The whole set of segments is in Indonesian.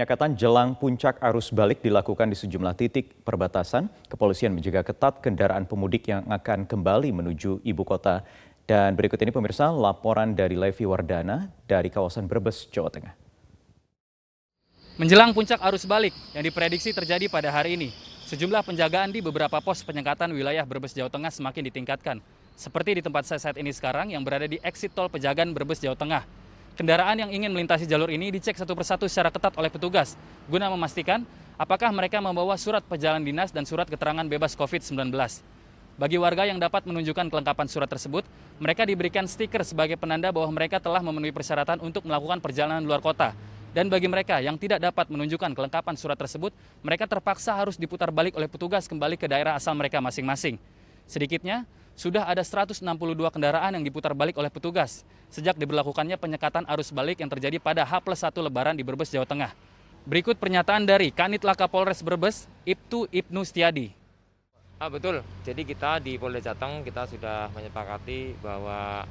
Penyekatan jelang puncak arus balik dilakukan di sejumlah titik perbatasan. Kepolisian menjaga ketat kendaraan pemudik yang akan kembali menuju ibu kota. Dan berikut ini pemirsa laporan dari Levi Wardana dari kawasan Brebes, Jawa Tengah. Menjelang puncak arus balik yang diprediksi terjadi pada hari ini, sejumlah penjagaan di beberapa pos penyekatan wilayah Brebes, Jawa Tengah semakin ditingkatkan. Seperti di tempat saya saat ini sekarang yang berada di exit tol Pejagan Brebes, Jawa Tengah. Kendaraan yang ingin melintasi jalur ini dicek satu persatu secara ketat oleh petugas guna memastikan apakah mereka membawa surat perjalanan dinas dan surat keterangan bebas COVID-19. Bagi warga yang dapat menunjukkan kelengkapan surat tersebut, mereka diberikan stiker sebagai penanda bahwa mereka telah memenuhi persyaratan untuk melakukan perjalanan luar kota. Dan bagi mereka yang tidak dapat menunjukkan kelengkapan surat tersebut, mereka terpaksa harus diputar balik oleh petugas kembali ke daerah asal mereka masing-masing. Sedikitnya, sudah ada 162 kendaraan yang diputar balik oleh petugas sejak diberlakukannya penyekatan arus balik yang terjadi pada H plus 1 Lebaran di Brebes, Jawa Tengah. Berikut pernyataan dari Kanit Laka Polres Brebes, Ibtu Ibnu Stiadi. Ah, betul, jadi kita di Polda Jateng kita sudah menyepakati bahwa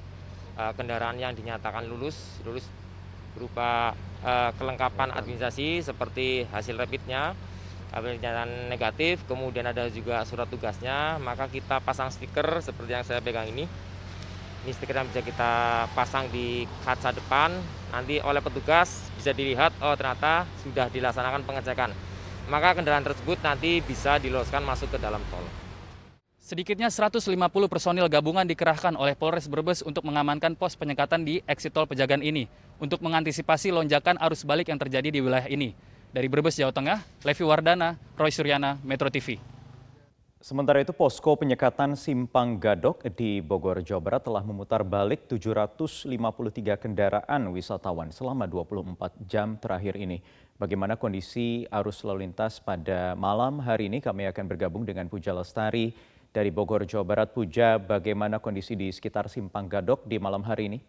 uh, kendaraan yang dinyatakan lulus, lulus berupa uh, kelengkapan administrasi seperti hasil rapidnya, pernyataan negatif, kemudian ada juga surat tugasnya, maka kita pasang stiker seperti yang saya pegang ini. Ini stiker yang bisa kita pasang di kaca depan, nanti oleh petugas bisa dilihat, oh ternyata sudah dilaksanakan pengecekan. Maka kendaraan tersebut nanti bisa diloloskan masuk ke dalam tol. Sedikitnya 150 personil gabungan dikerahkan oleh Polres Brebes untuk mengamankan pos penyekatan di exit tol Pejagan ini untuk mengantisipasi lonjakan arus balik yang terjadi di wilayah ini. Dari Brebes, Jawa Tengah, Levi Wardana, Roy Suryana, Metro TV. Sementara itu, posko penyekatan Simpang Gadok di Bogor, Jawa Barat telah memutar balik 753 kendaraan wisatawan selama 24 jam terakhir ini. Bagaimana kondisi arus lalu lintas pada malam hari ini? Kami akan bergabung dengan Puja Lestari dari Bogor, Jawa Barat. Puja, bagaimana kondisi di sekitar Simpang Gadok di malam hari ini?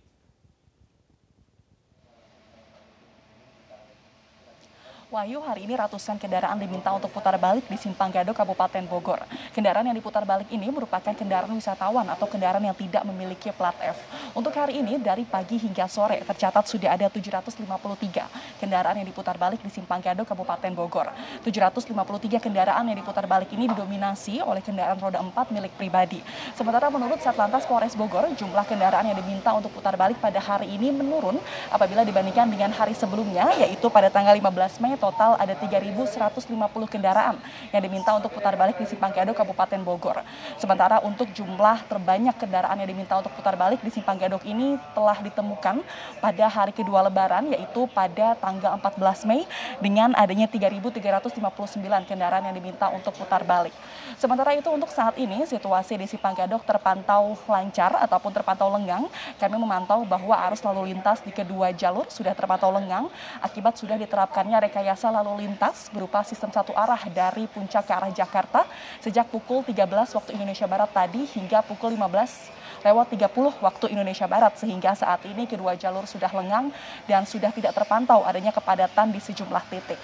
Wahyu, hari ini ratusan kendaraan diminta untuk putar balik di Simpang Gadok, Kabupaten Bogor. Kendaraan yang diputar balik ini merupakan kendaraan wisatawan atau kendaraan yang tidak memiliki plat F. Untuk hari ini, dari pagi hingga sore, tercatat sudah ada 753 kendaraan yang diputar balik di Simpang Gadok, Kabupaten Bogor. 753 kendaraan yang diputar balik ini didominasi oleh kendaraan roda 4 milik pribadi. Sementara menurut Satlantas Polres Bogor, jumlah kendaraan yang diminta untuk putar balik pada hari ini menurun apabila dibandingkan dengan hari sebelumnya, yaitu pada tanggal 15 Mei total ada 3.150 kendaraan yang diminta untuk putar balik di Simpang Gadok, Kabupaten Bogor. Sementara untuk jumlah terbanyak kendaraan yang diminta untuk putar balik di Simpang Gadok ini telah ditemukan pada hari kedua Lebaran, yaitu pada tanggal 14 Mei dengan adanya 3.359 kendaraan yang diminta untuk putar balik. Sementara itu untuk saat ini situasi di Simpang Gadok terpantau lancar ataupun terpantau lengang. Kami memantau bahwa arus lalu lintas di kedua jalur sudah terpantau lengang akibat sudah diterapkannya rekayasa rekayasa lalu lintas berupa sistem satu arah dari puncak ke arah Jakarta sejak pukul 13 waktu Indonesia Barat tadi hingga pukul 15 lewat 30 waktu Indonesia Barat sehingga saat ini kedua jalur sudah lengang dan sudah tidak terpantau adanya kepadatan di sejumlah titik.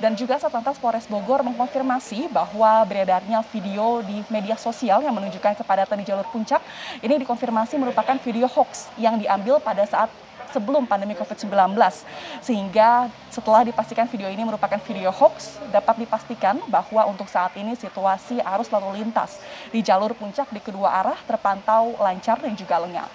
Dan juga Satlantas Polres Bogor mengkonfirmasi bahwa beredarnya video di media sosial yang menunjukkan kepadatan di jalur puncak ini dikonfirmasi merupakan video hoax yang diambil pada saat sebelum pandemi COVID-19. Sehingga setelah dipastikan video ini merupakan video hoax, dapat dipastikan bahwa untuk saat ini situasi arus lalu lintas di jalur puncak di kedua arah terpantau lancar dan juga lengang.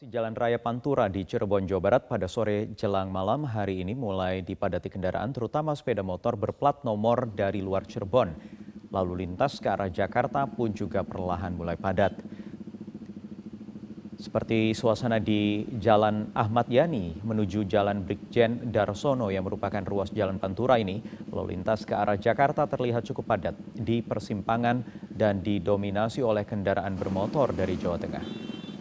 Jalan Raya Pantura di Cirebon, Jawa Barat pada sore jelang malam hari ini mulai dipadati kendaraan terutama sepeda motor berplat nomor dari luar Cirebon. Lalu lintas ke arah Jakarta pun juga perlahan mulai padat. Seperti suasana di Jalan Ahmad Yani menuju Jalan Brigjen Darsono yang merupakan ruas Jalan Pantura ini, lalu lintas ke arah Jakarta terlihat cukup padat di persimpangan dan didominasi oleh kendaraan bermotor dari Jawa Tengah.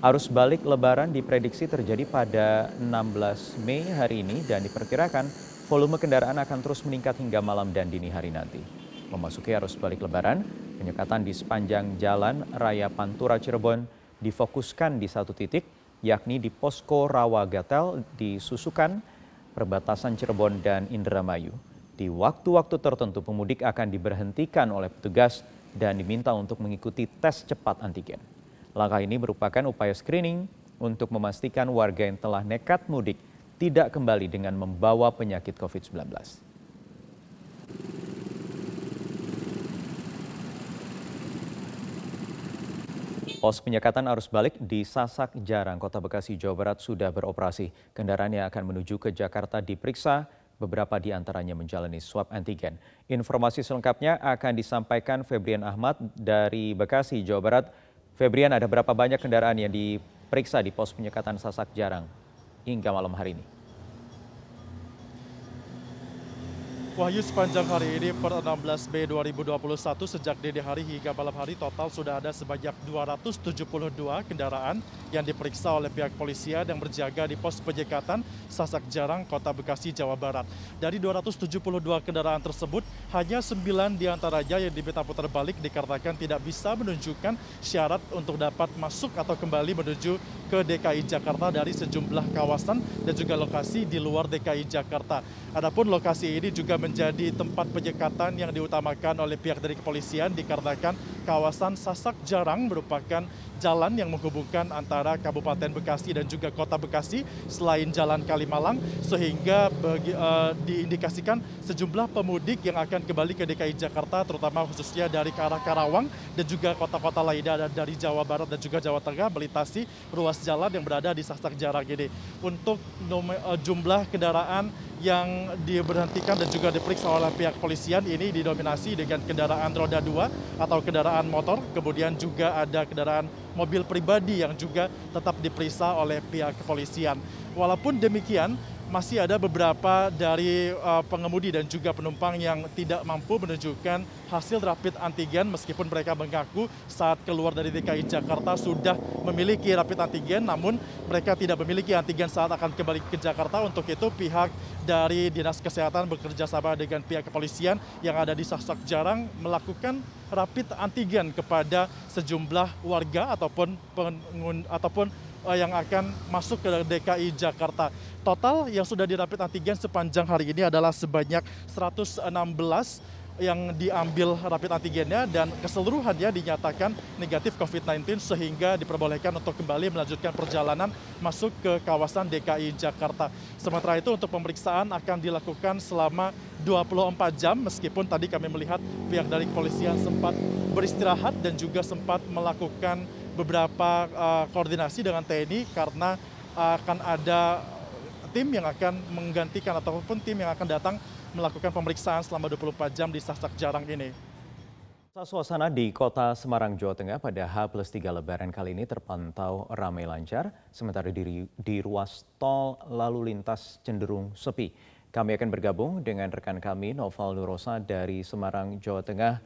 Arus balik lebaran diprediksi terjadi pada 16 Mei hari ini dan diperkirakan volume kendaraan akan terus meningkat hingga malam dan dini hari nanti. Memasuki arus balik lebaran, penyekatan di sepanjang Jalan Raya Pantura Cirebon difokuskan di satu titik, yakni di posko Rawa Gatel di Susukan, perbatasan Cirebon dan Indramayu. Di waktu-waktu tertentu pemudik akan diberhentikan oleh petugas dan diminta untuk mengikuti tes cepat antigen. Langkah ini merupakan upaya screening untuk memastikan warga yang telah nekat mudik tidak kembali dengan membawa penyakit COVID-19. Pos penyekatan arus balik di Sasak Jarang, Kota Bekasi, Jawa Barat sudah beroperasi. Kendaraan yang akan menuju ke Jakarta diperiksa, beberapa di antaranya menjalani swab antigen. Informasi selengkapnya akan disampaikan Febrian Ahmad dari Bekasi, Jawa Barat. Febrian, ada berapa banyak kendaraan yang diperiksa di pos penyekatan Sasak Jarang hingga malam hari ini? Wahyu sepanjang hari ini per 16 Mei 2021 sejak dini hari hingga malam hari total sudah ada sebanyak 272 kendaraan yang diperiksa oleh pihak kepolisian yang berjaga di pos penyekatan Sasak Jarang, Kota Bekasi, Jawa Barat. Dari 272 kendaraan tersebut, hanya 9 di antaranya yang diminta putar balik dikarenakan tidak bisa menunjukkan syarat untuk dapat masuk atau kembali menuju ke DKI Jakarta dari sejumlah kawasan dan juga lokasi di luar DKI Jakarta. Adapun lokasi ini juga menjadi tempat penyekatan yang diutamakan oleh pihak dari kepolisian dikarenakan kawasan Sasak Jarang merupakan jalan yang menghubungkan antara Kabupaten Bekasi dan juga Kota Bekasi selain Jalan Kalimalang sehingga bagi, uh, diindikasikan sejumlah pemudik yang akan kembali ke DKI Jakarta terutama khususnya dari ke arah Karawang dan juga kota-kota lainnya dari Jawa Barat dan juga Jawa Tengah melintasi ruas jalan yang berada di Sasak Jarang ini. Untuk uh, jumlah kendaraan yang diberhentikan dan juga diperiksa oleh pihak polisian ini didominasi dengan kendaraan roda dua atau kendaraan motor, kemudian juga ada kendaraan mobil pribadi yang juga tetap diperiksa oleh pihak kepolisian. Walaupun demikian, masih ada beberapa dari uh, pengemudi dan juga penumpang yang tidak mampu menunjukkan hasil rapid antigen meskipun mereka mengaku saat keluar dari DKI Jakarta sudah memiliki rapid antigen namun mereka tidak memiliki antigen saat akan kembali ke Jakarta. Untuk itu pihak dari Dinas Kesehatan bekerja sama dengan pihak kepolisian yang ada di Sasak Jarang melakukan rapid antigen kepada sejumlah warga ataupun pengun, ataupun yang akan masuk ke DKI Jakarta. Total yang sudah dirapid antigen sepanjang hari ini adalah sebanyak 116 yang diambil rapid antigennya dan keseluruhannya dinyatakan negatif COVID-19 sehingga diperbolehkan untuk kembali melanjutkan perjalanan masuk ke kawasan DKI Jakarta. Sementara itu untuk pemeriksaan akan dilakukan selama 24 jam meskipun tadi kami melihat pihak dari kepolisian sempat beristirahat dan juga sempat melakukan beberapa uh, koordinasi dengan TNI karena akan ada tim yang akan menggantikan ataupun tim yang akan datang melakukan pemeriksaan selama 24 jam di Sasak Jarang ini. Suasana di kota Semarang, Jawa Tengah pada H plus 3 lebaran kali ini terpantau ramai lancar, sementara di, di ruas tol lalu lintas cenderung sepi. Kami akan bergabung dengan rekan kami Noval Nurosa dari Semarang, Jawa Tengah.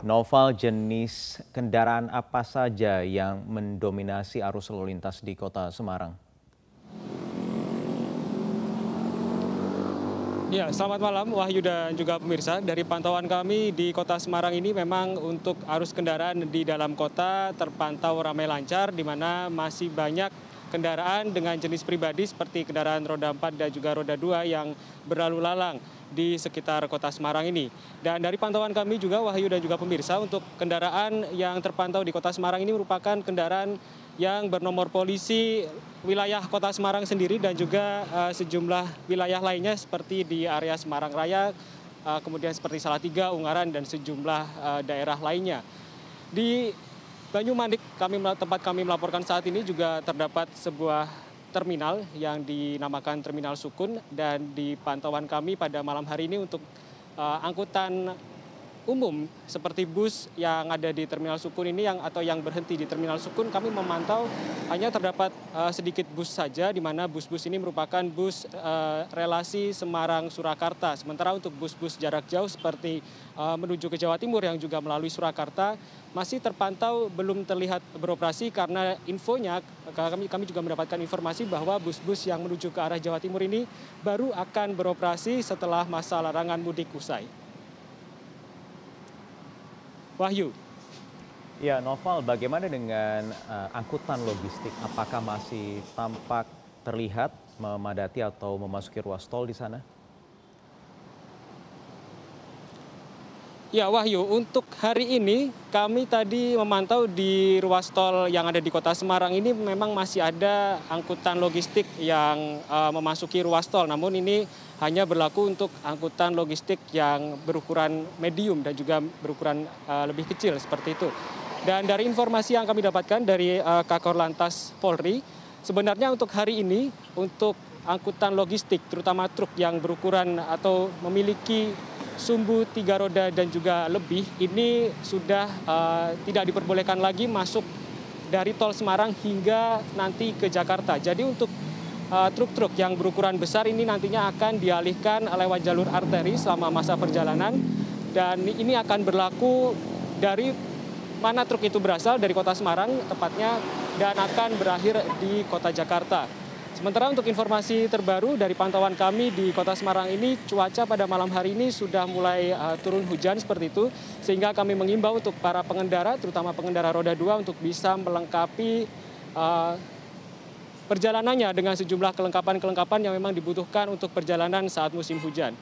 Noval jenis kendaraan apa saja yang mendominasi arus lalu lintas di kota Semarang? Ya, selamat malam Wahyu dan juga pemirsa. Dari pantauan kami di kota Semarang ini memang untuk arus kendaraan di dalam kota terpantau ramai lancar di mana masih banyak kendaraan dengan jenis pribadi seperti kendaraan roda 4 dan juga roda 2 yang berlalu lalang di sekitar kota Semarang ini. Dan dari pantauan kami juga Wahyu dan juga pemirsa untuk kendaraan yang terpantau di kota Semarang ini merupakan kendaraan yang bernomor polisi wilayah kota Semarang sendiri dan juga uh, sejumlah wilayah lainnya seperti di area Semarang Raya, uh, kemudian seperti Salatiga, Ungaran dan sejumlah uh, daerah lainnya. Di Banyumanik kami tempat kami melaporkan saat ini juga terdapat sebuah terminal yang dinamakan Terminal Sukun dan di pantauan kami pada malam hari ini untuk uh, angkutan umum seperti bus yang ada di Terminal Sukun ini yang atau yang berhenti di Terminal Sukun kami memantau hanya terdapat uh, sedikit bus saja di mana bus-bus ini merupakan bus uh, relasi Semarang Surakarta. Sementara untuk bus-bus jarak jauh seperti uh, menuju ke Jawa Timur yang juga melalui Surakarta masih terpantau belum terlihat beroperasi karena infonya kami kami juga mendapatkan informasi bahwa bus-bus yang menuju ke arah Jawa Timur ini baru akan beroperasi setelah masa larangan mudik usai. Wahyu. Ya, Noval, bagaimana dengan uh, angkutan logistik? Apakah masih tampak terlihat memadati atau memasuki ruas tol di sana? Ya Wahyu, untuk hari ini kami tadi memantau di ruas tol yang ada di kota Semarang ini memang masih ada angkutan logistik yang uh, memasuki ruas tol. Namun ini hanya berlaku untuk angkutan logistik yang berukuran medium dan juga berukuran uh, lebih kecil seperti itu. Dan dari informasi yang kami dapatkan dari uh, Kakor Lantas Polri, sebenarnya untuk hari ini untuk angkutan logistik terutama truk yang berukuran atau memiliki sumbu tiga roda dan juga lebih ini sudah uh, tidak diperbolehkan lagi masuk dari tol Semarang hingga nanti ke Jakarta. Jadi untuk truk-truk yang berukuran besar ini nantinya akan dialihkan lewat jalur arteri selama masa perjalanan dan ini akan berlaku dari mana truk itu berasal dari kota Semarang tepatnya dan akan berakhir di kota Jakarta. Sementara untuk informasi terbaru dari pantauan kami di Kota Semarang ini, cuaca pada malam hari ini sudah mulai uh, turun hujan seperti itu, sehingga kami mengimbau untuk para pengendara, terutama pengendara roda dua, untuk bisa melengkapi uh, perjalanannya dengan sejumlah kelengkapan-kelengkapan yang memang dibutuhkan untuk perjalanan saat musim hujan.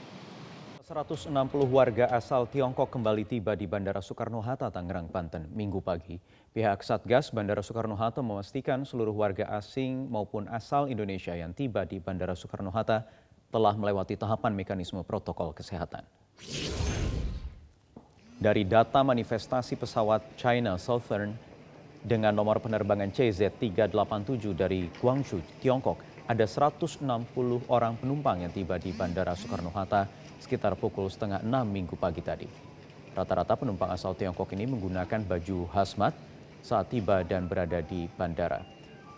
160 warga asal Tiongkok kembali tiba di Bandara Soekarno-Hatta, Tangerang, Banten, Minggu pagi. Pihak Satgas Bandara Soekarno-Hatta memastikan seluruh warga asing maupun asal Indonesia yang tiba di Bandara Soekarno-Hatta telah melewati tahapan mekanisme protokol kesehatan. Dari data manifestasi pesawat China Southern dengan nomor penerbangan CZ387 dari Guangzhou, Tiongkok, ada 160 orang penumpang yang tiba di Bandara Soekarno-Hatta sekitar pukul setengah enam minggu pagi tadi. Rata-rata penumpang asal Tiongkok ini menggunakan baju hazmat saat tiba dan berada di bandara.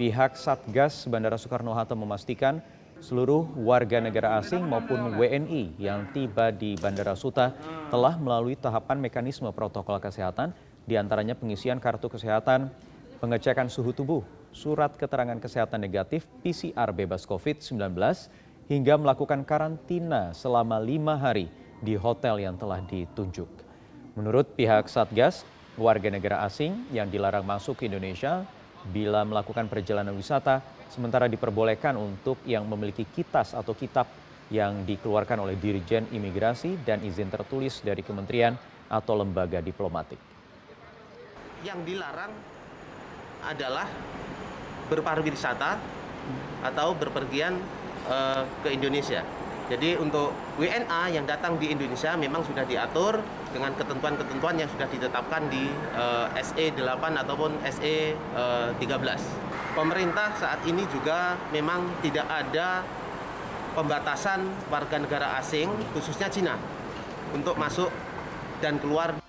Pihak Satgas Bandara Soekarno-Hatta memastikan seluruh warga negara asing maupun WNI yang tiba di Bandara Suta telah melalui tahapan mekanisme protokol kesehatan, di antaranya pengisian kartu kesehatan, pengecekan suhu tubuh, surat keterangan kesehatan negatif, PCR bebas COVID-19, hingga melakukan karantina selama lima hari di hotel yang telah ditunjuk. Menurut pihak Satgas, warga negara asing yang dilarang masuk ke Indonesia bila melakukan perjalanan wisata sementara diperbolehkan untuk yang memiliki kitas atau kitab yang dikeluarkan oleh Dirjen Imigrasi dan izin tertulis dari kementerian atau lembaga diplomatik. Yang dilarang adalah berpariwisata atau berpergian uh, ke Indonesia. Jadi untuk WNA yang datang di Indonesia memang sudah diatur dengan ketentuan-ketentuan yang sudah ditetapkan di uh, SE 8 ataupun SE uh, 13. Pemerintah saat ini juga memang tidak ada pembatasan warga negara asing khususnya Cina untuk masuk dan keluar